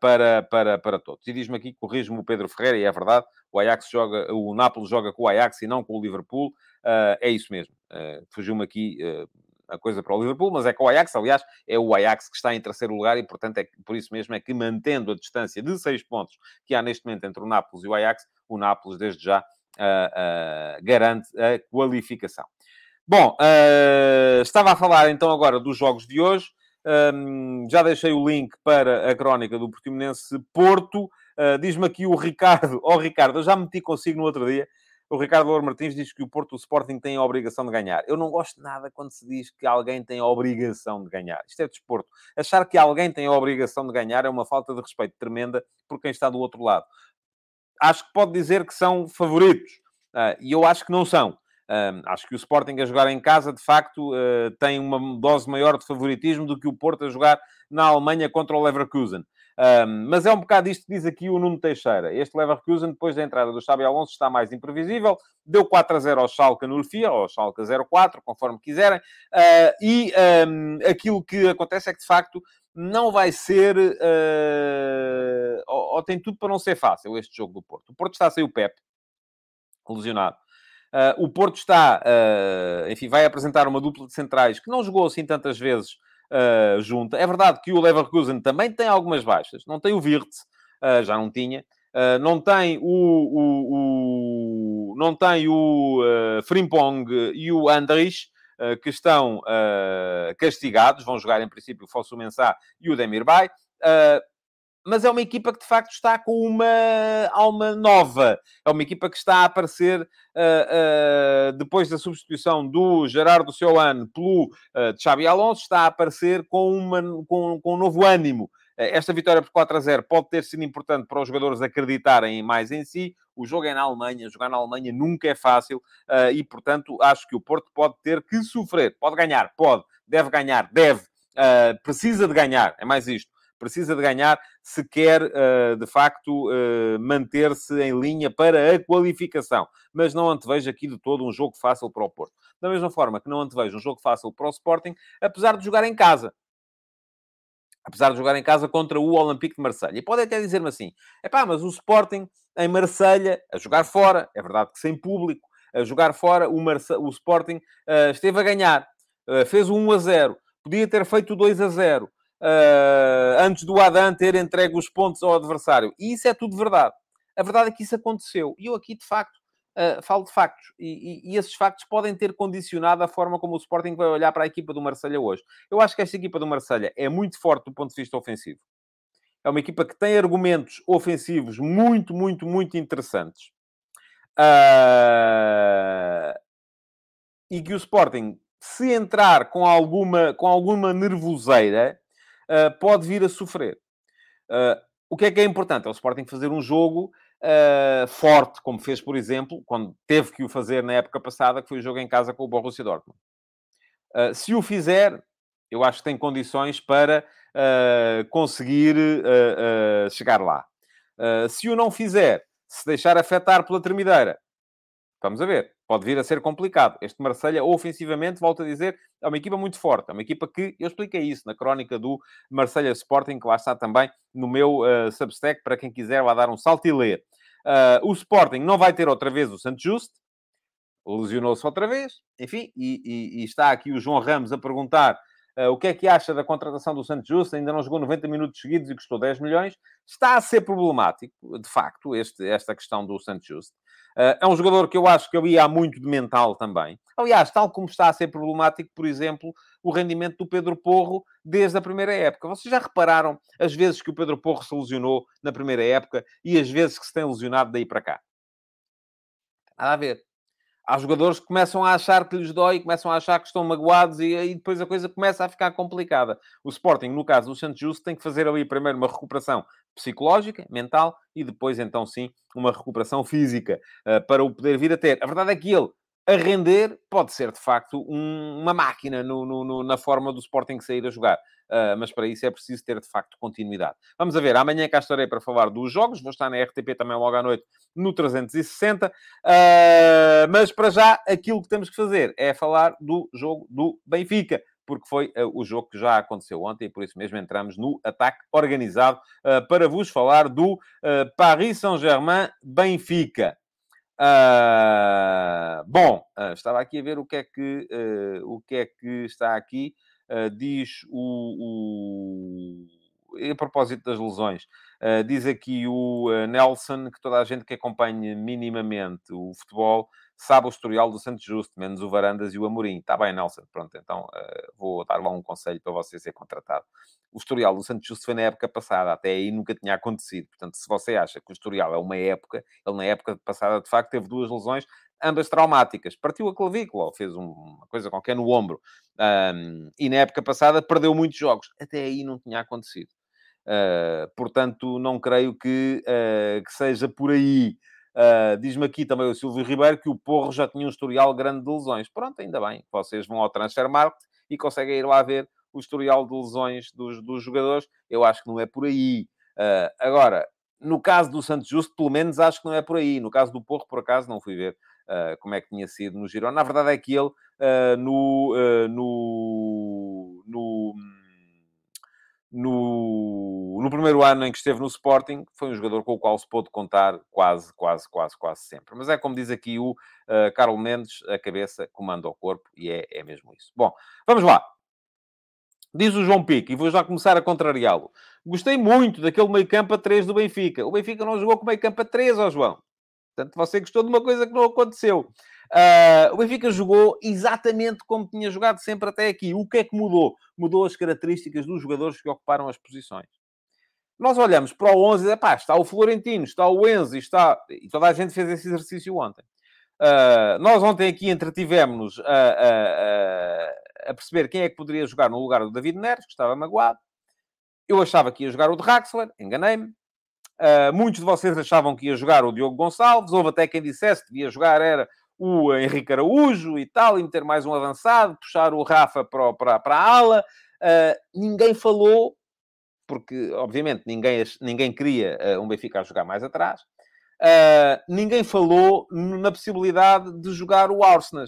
para, para, para todos. E diz-me aqui, corrijo-me o Pedro Ferreira, e é verdade, o Ajax joga, o Nápoles joga com o Ajax e não com o Liverpool. Uh, é isso mesmo. Fugiu-me aqui a coisa para o Liverpool, mas é com o Ajax, aliás, é o Ajax que está em terceiro lugar e, portanto, é por isso mesmo é que mantendo a distância de seis pontos que há neste momento entre o Nápoles e o Ajax, o Nápoles, desde já, garante a qualificação. Bom, uh, estava a falar então agora dos jogos de hoje. Um, já deixei o link para a crónica do Portimonense Porto. Uh, Diz-me aqui o Ricardo. Oh, Ricardo, eu já meti consigo no outro dia. O Ricardo Louro Martins diz que o Porto o Sporting tem a obrigação de ganhar. Eu não gosto nada quando se diz que alguém tem a obrigação de ganhar. Isto é desporto. Achar que alguém tem a obrigação de ganhar é uma falta de respeito tremenda por quem está do outro lado. Acho que pode dizer que são favoritos. Uh, e eu acho que não são. Uh, acho que o Sporting a jogar em casa, de facto, uh, tem uma dose maior de favoritismo do que o Porto a jogar na Alemanha contra o Leverkusen. Uh, mas é um bocado isto que diz aqui o Nuno Teixeira. Este Leverkusen, depois da entrada do Xabi Alonso, está mais imprevisível. Deu 4 a 0 ao Schalke no Lefia, ou ao Schalke 0-4, conforme quiserem. Ah, e um, aquilo que acontece é que, de facto, não vai ser... Uh, ou, ou, tem tudo para não ser fácil este jogo do Porto. O Porto está a sair o Pep, lesionado. Uh, o Porto está, uh, enfim, vai apresentar uma dupla de centrais que não jogou assim tantas vezes uh, junta. É verdade que o Leverkusen também tem algumas baixas. Não tem o Wirtz, já não tinha. não tem o, o, o não tem o Frimpong e o Andrich, que estão castigados. Vão jogar, em princípio, o Fosso Mensah e o Demirbay mas é uma equipa que de facto está com uma alma nova. É uma equipa que está a aparecer uh, uh, depois da substituição do Gerardo Seoane pelo uh, Xabi Alonso, está a aparecer com, uma, com, com um novo ânimo. Esta vitória por 4 a 0 pode ter sido importante para os jogadores acreditarem mais em si. O jogo é na Alemanha, jogar na Alemanha nunca é fácil e, portanto, acho que o Porto pode ter que sofrer. Pode ganhar, pode, deve ganhar, deve, precisa de ganhar, é mais isto precisa de ganhar se quer, uh, de facto, uh, manter-se em linha para a qualificação. Mas não antevejo aqui de todo um jogo fácil para o Porto. Da mesma forma que não antevejo um jogo fácil para o Sporting, apesar de jogar em casa. Apesar de jogar em casa contra o Olympique de Marselha. E pode até dizer-me assim, é pá, mas o Sporting em Marselha, a jogar fora, é verdade que sem público, a jogar fora, o, Marse... o Sporting uh, esteve a ganhar. fez o 1 a 0. Podia ter feito o 2 a 0 uh, antes do Adam ter entregue os pontos ao adversário. E isso é tudo verdade. A verdade é que isso aconteceu. E eu aqui, de facto, uh, falo de factos. E, e, e, esses factos podem ter condicionado a forma como o Sporting vai olhar para a equipa do Marselha hoje. Eu acho que esta equipa do Marselha é muito forte do ponto de vista ofensivo. É uma equipa que tem argumentos ofensivos muito, muito, muito interessantes. Uh... E que o Sporting, se entrar com alguma, com alguma nervoseira, uh, pode vir a sofrer. Uh, o que é que é importante? É o Sporting fazer um jogo uh, forte, como fez, por exemplo, quando teve que o fazer na época passada, que foi o jogo em casa com o Borussia Dortmund. Se o fizer, eu acho que tem condições para conseguir chegar lá. se o não fizer, se deixar afetar pela termideira, vamos a ver pode vir a ser complicado. Este Marselha ofensivamente, volto a dizer, é uma equipa muito forte. É uma equipa que, eu expliquei isso na crónica do Marselha Sporting, que lá está também no meu uh, Substack, para quem quiser lá dar um salto e ler. Uh, o Sporting não vai ter outra vez o Santos Just, lesionou-se outra vez, enfim, e, e, e, está aqui o João Ramos a perguntar uh, o que é que acha da contratação do Santos Just, ainda não jogou 90 minutos seguidos e custou 10 milhões. Está a ser problemático, de facto, este, esta questão do Santos Just. Uh, é um jogador que eu acho que eu ia muito de mental também. Aliás, tal como está a ser problemático, por exemplo, o rendimento do Pedro Porro desde a primeira época. Vocês já repararam as vezes que o Pedro Porro se lesionou na primeira época e as vezes que se tem lesionado daí para cá? Nada a ver há jogadores que começam a achar que lhes dói, começam a achar que estão magoados e aí depois a coisa começa a ficar complicada. O Sporting, no caso do Santos Justo, tem que fazer ali primeiro uma recuperação psicológica, mental e depois então sim uma recuperação física uh, para o poder vir a ter. A verdade é que ele a render, pode ser de facto um, uma máquina no, no, no, na forma do Sporting sair a jogar. Uh, mas para isso é preciso ter de facto continuidade. Vamos ver, amanhã cá estarei para falar dos jogos, vou estar na RTP também logo à noite no 360. Uh, mas para já, aquilo que temos que fazer é falar do jogo do Benfica porque foi uh, o jogo que já aconteceu ontem e por isso mesmo entramos no ataque organizado uh, para vos falar do uh, Paris Saint-Germain-Benfica. bom, estava aqui a ver o que é que, o que, é que está aqui. diz o, o... A propósito das lesões, diz aqui o Nelson que toda a gente que acompanha minimamente o futebol sabe o historial do Santos Justo, menos o Varandas e o Amorim. Está bem, Nelson, pronto, então uh, vou dar lá um conselho para você ser contratado. O historial do Santos Justo foi na época passada, até aí nunca tinha acontecido. Portanto, se você acha que o historial é uma época, ele na época passada, de facto, teve duas lesões, ambas traumáticas. Partiu a clavícula, ou fez uma coisa qualquer no ombro. Um, e na época passada perdeu muitos jogos. Até aí não tinha acontecido. Uh, portanto, não creio que, uh, que seja por aí. Uh, Diz-me aqui também o Silvio Ribeiro que o Porro já tinha um historial grande de lesões. Pronto, ainda bem. Vocês vão ao Transfer Market e conseguem ir lá ver o historial de lesões dos, dos jogadores. Eu acho que não é por aí. Uh, agora, no caso do Santos Justo, pelo menos acho que não é por aí. No caso do Porro, por acaso, não fui ver uh, como é que tinha sido no Girona. Na verdade é que ele, no, no, no no, no primeiro ano em que esteve no Sporting, foi um jogador com o qual se pôde contar quase, quase, quase, quase sempre. Mas é como diz aqui o uh, Carlos Mendes, a cabeça comanda o corpo, e é, é mesmo isso. Bom, vamos lá. Diz o João Pique, e vou já começar a contrariá-lo. Gostei muito daquele meio campo a 3 do Benfica. O Benfica não jogou com meio campo a 3, ó João. Portanto, você gostou de uma coisa que não aconteceu. Uh, o Benfica jogou exatamente como tinha jogado sempre até aqui. O que é que mudou? Mudou as características dos jogadores que ocuparam as posições. Nós olhamos para o 11 e pá, está o Florentino, está o Enzo, está... E toda a gente fez esse exercício ontem. Uh, nós ontem aqui entretivemos a, a, a, a, perceber quem é que poderia jogar no lugar do David Neres, que estava magoado. Eu achava que ia jogar o de Raxler, enganei-me. Uh, muitos de vocês achavam que ia jogar o Diogo Gonçalves. Houve até quem dissesse que devia jogar era o Henrique Araújo e tal, e meter mais um avançado, puxar o Rafa para, para, para a ala. Uh, ninguém falou, porque obviamente ninguém, ninguém queria uh, um Benfica a jogar mais atrás. Uh, ninguém falou na possibilidade de jogar o Arsenal.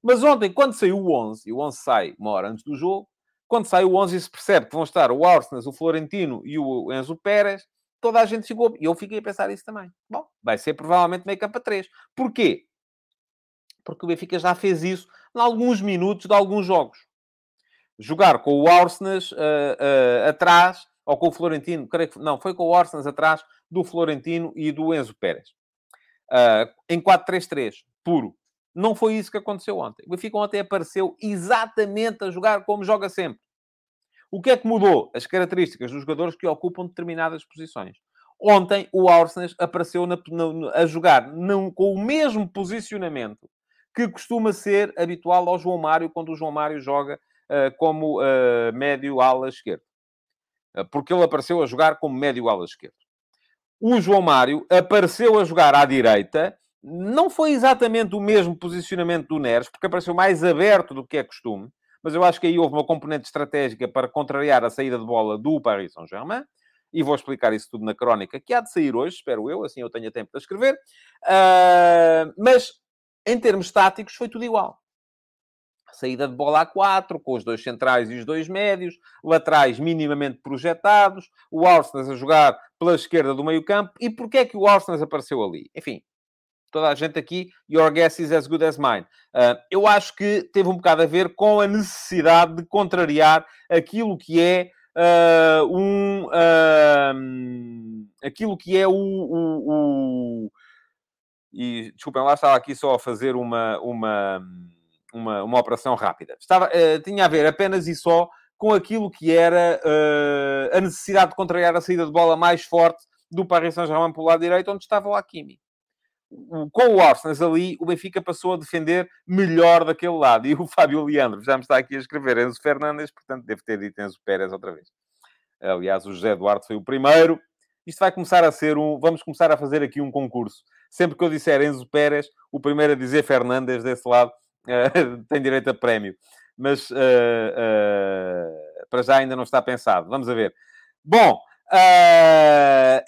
Mas ontem, quando saiu o 11, e o 11 sai uma hora antes do jogo, quando sai o 11 e se percebe que vão estar o Arsenal, o Florentino e o Enzo Pérez, toda a gente ficou... E eu fiquei a pensar isso também. Bom, vai ser provavelmente meio campo a 3. Porquê? Porque o Benfica já fez isso em alguns minutos de alguns jogos. Jogar com o Arsenal uh, uh, atrás, ou com o Florentino, creio que não, foi com o Arsenal atrás do Florentino e do Enzo Pérez. Uh, em 4-3-3, puro. Não foi isso que aconteceu ontem. O Benfica ontem apareceu exatamente a jogar como joga sempre. O que é que mudou? As características dos jogadores que ocupam determinadas posições. Ontem, o Arsenal apareceu na, na, a jogar não, com o mesmo posicionamento que costuma ser habitual ao João Mário quando o João Mário joga uh, como uh, médio ala esquerdo. Uh, porque ele apareceu a jogar como médio ala esquerdo. O João Mário apareceu a jogar à direita, não foi exatamente o mesmo posicionamento do Neres, porque apareceu mais aberto do que é costume, mas eu acho que aí houve uma componente estratégica para contrariar a saída de bola do Paris Saint-Germain e vou explicar isso tudo na crónica, que há de sair hoje, espero eu, assim eu tenho tempo para escrever. Uh, mas em termos táticos, foi tudo igual. Saída de bola a 4, com os dois centrais e os dois médios, laterais minimamente projetados, o Arsenal a jogar pela esquerda do meio-campo. E porquê é que o Arsenal apareceu ali? Enfim, toda a gente aqui, your guess is as good as mine. Uh, eu acho que teve um bocado a ver com a necessidade de contrariar aquilo que é uh, um... Uh, aquilo que é o, o, o e desculpem lá, estava aqui só a fazer uma, uma, uma, uma operação rápida. Estava, uh, tinha a ver apenas e só com aquilo que era uh, a necessidade de contrariar a saída de bola mais forte do Paris Saint-Germain pelo lado direito, onde estava o Hakimi. Com o Arsenal ali, o Benfica passou a defender melhor daquele lado. E o Fábio Leandro já me está aqui a escrever Enzo Fernandes, portanto deve ter dito Enzo Pérez outra vez. Aliás, o José Eduardo foi o primeiro. Isto vai começar a ser um... Vamos começar a fazer aqui um concurso Sempre que eu disser Enzo Pérez, o primeiro a dizer Fernandes desse lado uh, tem direito a prémio. Mas uh, uh, para já ainda não está pensado. Vamos a ver. Bom,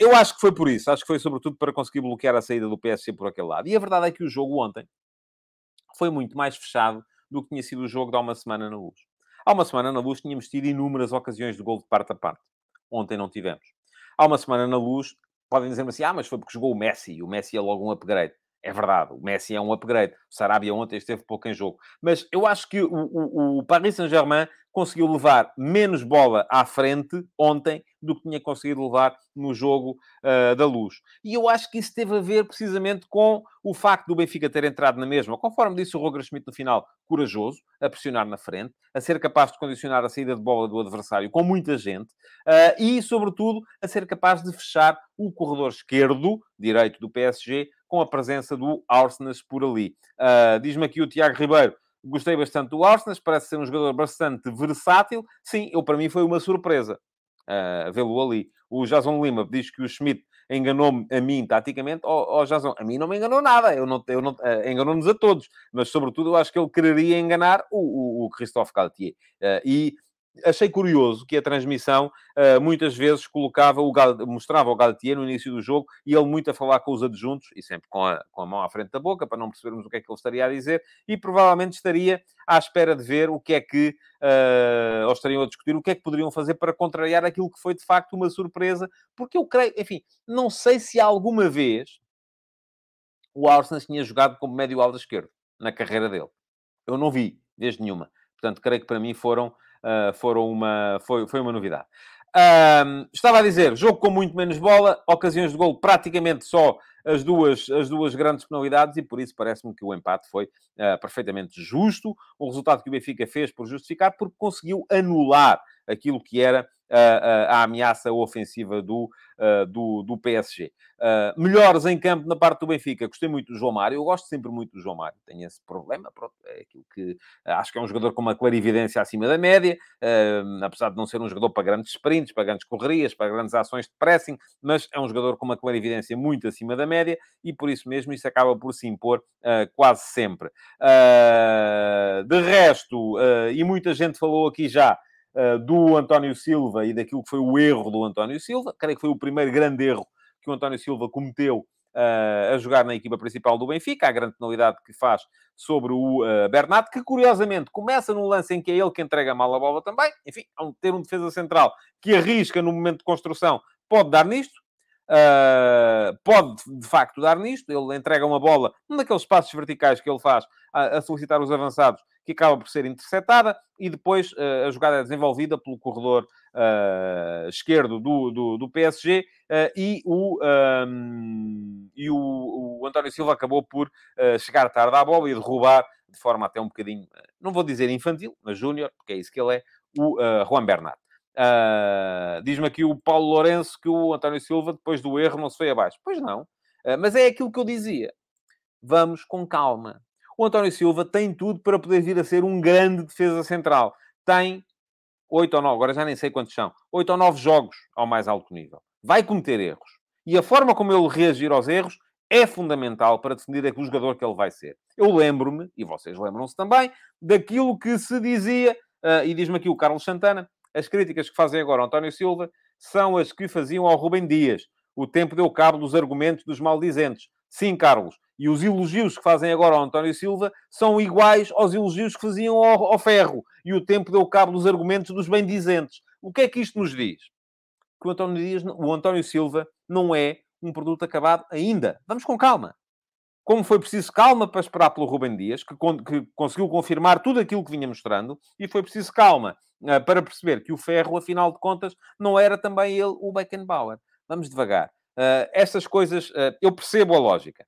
eu acho que foi por isso. Acho que foi sobretudo para conseguir bloquear a saída do PSG por aquele lado. E a verdade é que o jogo ontem foi muito mais fechado do que tinha sido o jogo de há uma semana na luz. Há uma semana na luz tínhamos tido inúmeras ocasiões de gol de parte a parte. Ontem não tivemos. Há uma semana na luz, podem dizer-me assim, ah, mas foi porque jogou o Messi, e o Messi é logo um upgrade. É verdade, o Messi é um upgrade. O Sarabia ontem esteve pouco em jogo. Mas eu acho que o, o, o Paris Saint-Germain conseguiu levar menos bola à frente ontem do que tinha conseguido levar no jogo uh, da luz. E eu acho que isso teve a ver precisamente com o facto do Benfica ter entrado na mesma, conforme disse o Roger Schmidt no final, corajoso, a pressionar na frente, a ser capaz de condicionar a saída de bola do adversário com muita gente uh, e, sobretudo, a ser capaz de fechar o corredor esquerdo, direito do PSG, com a presença do Arsenas por ali. Uh, Diz-me aqui o Tiago Ribeiro, Gostei bastante do Arsenal, parece ser um jogador bastante versátil. Sim, eu, para mim foi uma surpresa uh, vê-lo ali. O Jason Lima diz que o Schmidt enganou-me a mim taticamente. Ó oh, oh, Jason, a mim não me enganou nada. Eu não, eu não, uh, enganou-nos a todos. Mas, sobretudo, eu acho que ele quereria enganar o, o, o Christophe Galtier. Uh, e achei curioso que a transmissão uh, muitas vezes colocava o Gal... mostrava o Galtier no início do jogo e ele muito a falar com os adjuntos e sempre com a, com a mão à frente da boca para não percebermos o que é que ele estaria a dizer e provavelmente estaria à espera de ver o que é que uh, ou estariam a discutir o que é que poderiam fazer para contrariar aquilo que foi de facto uma surpresa porque eu creio, enfim, não sei se alguma vez o Arsenal tinha jogado como médio ala esquerdo na carreira dele. Eu não vi, desde nenhuma. Portanto, creio que para mim foram foram uma, foi, foi uma novidade. Um, estava a dizer, jogo com muito menos bola, ocasiões de gol praticamente só as duas, as duas grandes penalidades e por isso parece-me que o empate foi uh, perfeitamente justo. O resultado que o Benfica fez por justificar, porque conseguiu anular aquilo que era a ameaça ofensiva do, do, do PSG. Melhores em campo na parte do Benfica. Gostei muito do João Mário. Eu gosto sempre muito do João Mário. Tenho esse problema. Pronto, é aquilo que uh, acho que é um jogador com uma clarividência acima da média, apesar de não ser um jogador para grandes sprints, para grandes correrias, para grandes ações de pressing, mas é um jogador com uma clarividência muito acima da média e por isso mesmo isso acaba por se impor quase sempre. de resto, e muita gente falou aqui já uh, do António Silva e daquilo que foi o erro do António Silva. Creio que foi o primeiro grande erro que o António Silva cometeu uh, a jogar na equipa principal do Benfica, a grande penalidade que faz sobre o uh, Bernat, que curiosamente começa num lance em que é ele que entrega mal a bola também. Enfim, ter um defesa central que arrisca no momento de construção, pode dar nisto. Uh, pode de facto dar nisto. Ele entrega uma bola num daqueles passos verticais que ele faz a, a solicitar os avançados que acaba por ser interceptada e depois uh, a jogada é desenvolvida pelo corredor uh, esquerdo do, do, do PSG e, o, um, e o, o, António Silva acabou por chegar tarde à bola e derrubar de forma até um bocadinho, não vou dizer infantil, mas júnior, porque é isso que ele é, o Juan Bernat. Diz-me aqui o Paulo Lourenço que o António Silva, depois do erro, não se foi abaixo. Pois não. mas é aquilo que eu dizia. Vamos com calma o António Silva tem tudo para poder vir a ser um grande defesa central. Tem oito ou nove, agora já nem sei quantos são, oito ou nove jogos ao mais alto nível. Vai cometer erros. E a forma como ele reagir aos erros é fundamental para definir o jogador que ele vai ser. Eu lembro-me, e vocês lembram-se também, daquilo que se dizia, uh, e diz-me aqui o Carlos Santana, as críticas que fazem agora ao António Silva são as que faziam ao Rubem Dias. O tempo deu cabo dos argumentos dos maldizentes. Sim, Carlos, e os elogios que fazem agora ao António Silva são iguais aos elogios que faziam ao, ao Ferro. E o tempo deu cabo dos argumentos dos bem-dizentes. O que é que isto nos diz? Que o António, Dias, o António Silva não é um produto acabado ainda. Vamos com calma. Como foi preciso calma para esperar pelo Rubem Dias, que, que conseguiu confirmar tudo aquilo que vinha mostrando, e foi preciso calma uh, para perceber que o Ferro, afinal de contas, não era também ele o Beckenbauer. Vamos devagar. Uh, estas coisas, uh, eu percebo a lógica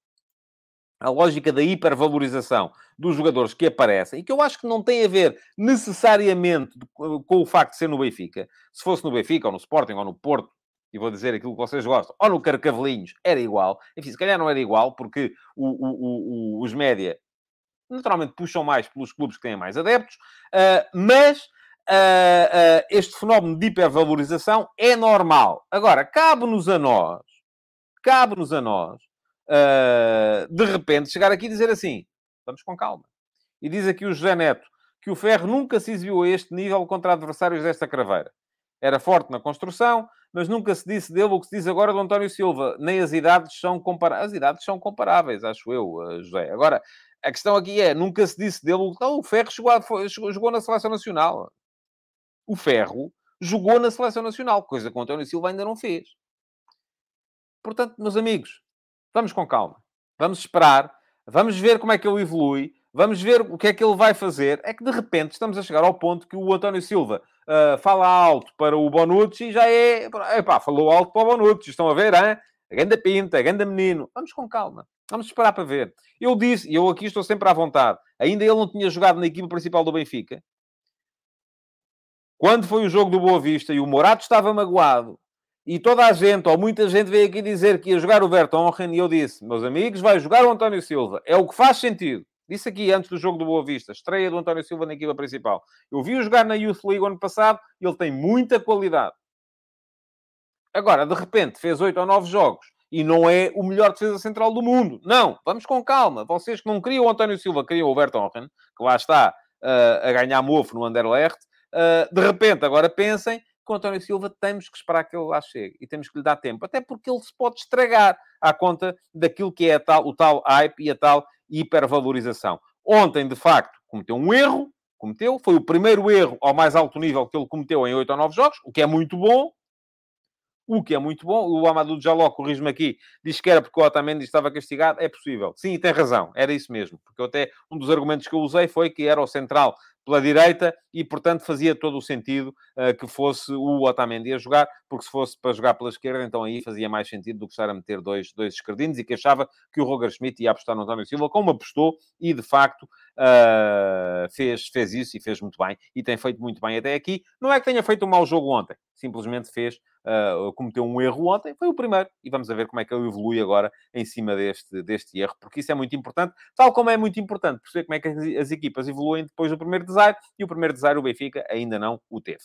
a lógica da hipervalorização dos jogadores que aparecem, e que eu acho que não tem a ver necessariamente com o facto de ser no Benfica. Se fosse no Benfica, ou no Sporting, ou no Porto, e vou dizer aquilo que vocês gostam, ou no Carcavelinhos, era igual. Enfim, se calhar não era igual, porque o, o, o, os média naturalmente puxam mais pelos clubes que têm mais adeptos, uh, mas uh, uh, este fenómeno de hipervalorização é normal. Agora, cabe-nos a nós, cabe-nos a nós, de repente, chegar aqui e dizer assim, vamos com calma. E diz aqui o José Neto, que o Ferro nunca se exibiu a este nível contra adversários desta craveira. Era forte na construção, mas nunca se disse dele o que se diz agora do António Silva. Nem as idades são comparáveis. As idades são comparáveis, acho eu, eh, José. Agora, a questão aqui é, nunca se disse dele... Não, o Ferro chegou, a, jogou na Seleção Nacional. O Ferro jogou na Seleção Nacional, coisa que o António Silva ainda não fez. Portanto, meus amigos, vamos com calma. Vamos esperar. Vamos ver como é que ele evolui. Vamos ver o que é que ele vai fazer. É que, de repente, estamos a chegar ao ponto que o António Silva uh, fala alto para o Bonucci e já é... Epá, falou alto para o Bonucci. Estão a ver, hein? A ganda pinta, ganda menino. Vamos com calma. Vamos esperar para ver. Eu disse, e eu aqui estou sempre à vontade, ainda ele não tinha jogado na equipa principal do Benfica. Quando foi o jogo do Boa Vista e o Morato estava magoado, e toda a gente, ou muita gente, veio aqui dizer que ia jogar o Vertonghen, e eu disse, meus amigos, vai jogar o António Silva. É o que faz sentido. Disse aqui antes do jogo do Boa Vista, estreia do António Silva na equipa principal. Eu vi-o jogar na Youth League ano passado e ele tem muita qualidade. Agora, de repente, fez oito ou nove jogos e não é o melhor defesa central do mundo. Não, vamos com calma. Vocês que não queriam o António Silva, queriam o Vertonghen, que lá está uh, a ganhar mofo no Anderlecht, uh, de repente agora pensem o António Silva temos que esperar que ele lá chegue e temos que lhe dar tempo, até porque ele se pode estragar à conta daquilo que é tal, o tal hype e a tal hipervalorização. Ontem, de facto, cometeu um erro, cometeu, foi o primeiro erro ao mais alto nível que ele cometeu em 8 ou 9 jogos, o que é muito bom, o que é muito bom. O Amadou Jaló, corrijo-me aqui, diz que era porque o Otamendi estava castigado. É possível. Sim, tem razão. Era isso mesmo. Porque até, um dos argumentos que eu usei foi que era o central pela direita e, portanto, fazia todo o sentido uh, que fosse o Otamendi a jogar, porque se fosse para jogar pela esquerda, então aí fazia mais sentido do que estar a meter dois, dois esquerdinos e que achava que o Roger Schmidt ia apostar no António Silva, como apostou e, de facto, uh, fez, fez isso e fez muito bem e tem feito muito bem até aqui. Não é que tenha feito um mau jogo ontem, simplesmente fez uh, cometeu um erro ontem, foi o primeiro, e vamos ver como é que ele evolui agora em cima deste, deste erro, porque isso é muito importante, tal como é muito importante perceber como é que as, as equipas evoluem depois do primeiro design, e o primeiro design o Benfica ainda não o teve.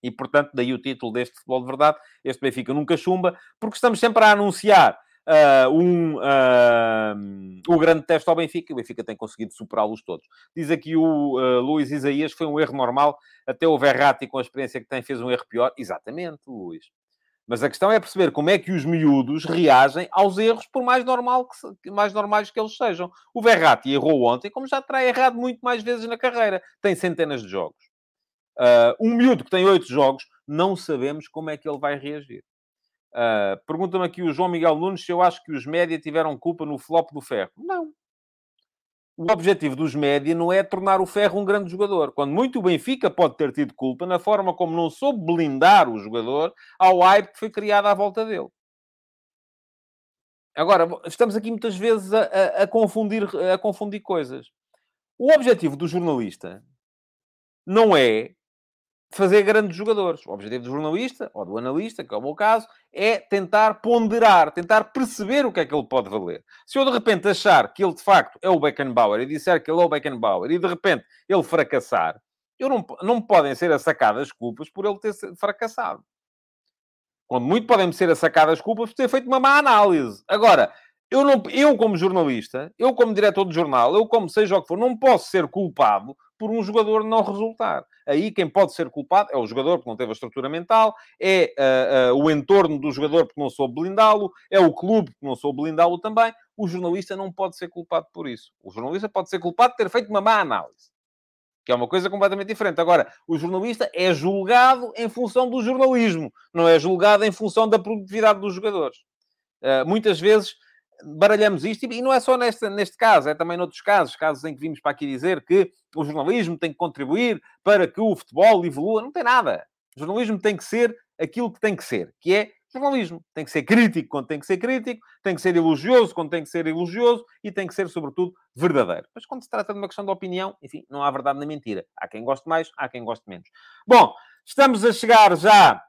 E, portanto, daí o título deste futebol de verdade. Este Benfica nunca chumba, porque estamos sempre a anunciar uh, um, uh, o grande teste ao Benfica, e o Benfica tem conseguido superá-los todos. Diz aqui o uh, Luís Isaías, foi um erro normal, até o Verratti, com a experiência que tem, fez um erro pior. Exatamente, Luís. Mas a questão é perceber como é que os miúdos reagem aos erros, por mais, normal que, mais normais que eles sejam. O Verratti errou ontem, como já terá errado muito mais vezes na carreira. Tem centenas de jogos. Uh, um miúdo que tem oito jogos, não sabemos como é que ele vai reagir. Uh, Pergunta-me aqui o João Miguel Nunes se eu acho que os média tiveram culpa no flop do Ferro. Não. O objetivo dos média não é tornar o Ferro um grande jogador. Quando muito o Benfica pode ter tido culpa na forma como não soube blindar o jogador ao hype que foi criado à volta dele. Agora, estamos aqui muitas vezes a, a, a confundir, a confundir coisas. O objetivo do jornalista não é fazer grandes jogadores. O objetivo do jornalista, ou do analista, que é o meu caso, é tentar ponderar, tentar perceber o que é que ele pode valer. Se eu de repente achar que ele de facto é o Beckenbauer e disser que ele é o Beckenbauer e de repente ele fracassar, eu não, não podem ser assacadas culpas por ele ter fracassado. Quando muito podem ser assacadas culpas por ter feito uma má análise. Agora, eu, não, eu como jornalista, eu como diretor de jornal, eu como seja o que for, não posso ser culpado por um jogador não resultar. Aí quem pode ser culpado é o jogador porque não teve a estrutura mental, é uh, uh, o entorno do jogador porque não soube blindá-lo, é o clube porque não soube blindá-lo também. O jornalista não pode ser culpado por isso. O jornalista pode ser culpado de ter feito uma má análise. Que é uma coisa completamente diferente. Agora, o jornalista é julgado em função do jornalismo, não é julgado em função da produtividade dos jogadores. Uh, muitas vezes baralhamos isto, e não é só neste, neste caso, é também noutros casos, casos em que vimos para aqui dizer que o jornalismo tem que contribuir para que o futebol evolua. Não tem nada. O jornalismo tem que ser aquilo que tem que ser, que é jornalismo. Tem que ser crítico quando tem que ser crítico, tem que ser elogioso quando tem que ser elogioso e tem que ser, sobretudo, verdadeiro. Mas quando se trata de uma questão de opinião, enfim, não há verdade nem mentira. Há quem goste mais, há quem goste menos. Bom, estamos a chegar já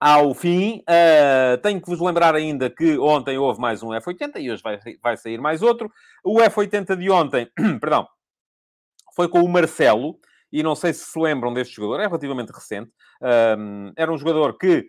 ao fim. Uh, tenho que vos lembrar ainda que ontem houve mais um F80 e hoje vai, vai sair mais outro. O F80 de ontem, perdão, foi com o Marcelo, e não sei se se lembram deste jogador, é relativamente recente. Um, era um jogador que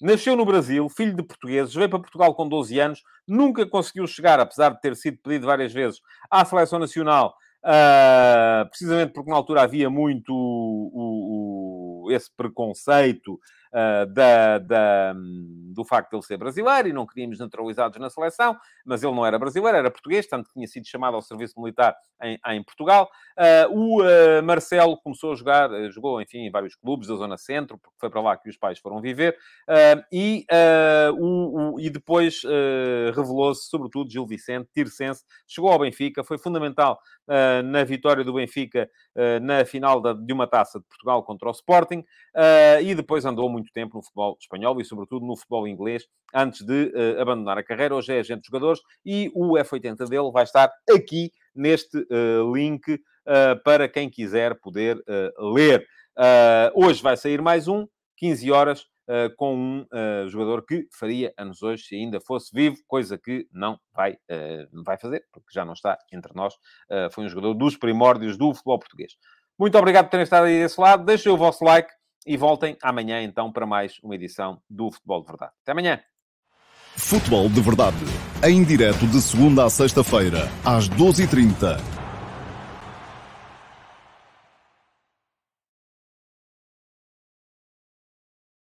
Nasceu no Brasil, filho de portugueses, veio para Portugal com 12 anos, nunca conseguiu chegar, apesar de ter sido pedido várias vezes, à seleção nacional, uh, precisamente porque na altura havia muito o, o, esse preconceito uh, da, da, do facto de ele ser brasileiro e não queríamos naturalizados na seleção, mas ele não era brasileiro, era português, tanto tinha sido chamado ao serviço militar em, em Portugal. Uh, o uh, Marcelo começou a jogar, jogou, enfim, em vários clubes da Zona Centro, porque foi para lá que os pais foram viver, e, o, o, e depois revelou-se, sobretudo, Gil Vicente, Tircense, chegou ao Benfica, foi fundamental na vitória do Benfica na final da, de uma taça de Portugal contra o Sporting, e depois andou muito muito tempo no futebol espanhol e, sobretudo, no futebol inglês, antes de uh, abandonar a carreira. Hoje é agente de jogadores e o F80 dele vai estar aqui neste uh, link uh, para quem quiser poder ler. hoje vai sair mais um, 15 horas, com um jogador que faria anos hoje se ainda fosse vivo, coisa que não vai, vai fazer, porque já não está entre nós. foi um jogador dos primórdios do futebol português. Muito obrigado por terem estado aí desse lado. Deixem o vosso like e voltem amanhã então para mais uma edição do Futebol de Verdade. Até amanhã! Futebol de Verdade, em direto de segunda a sexta-feira, às 12h30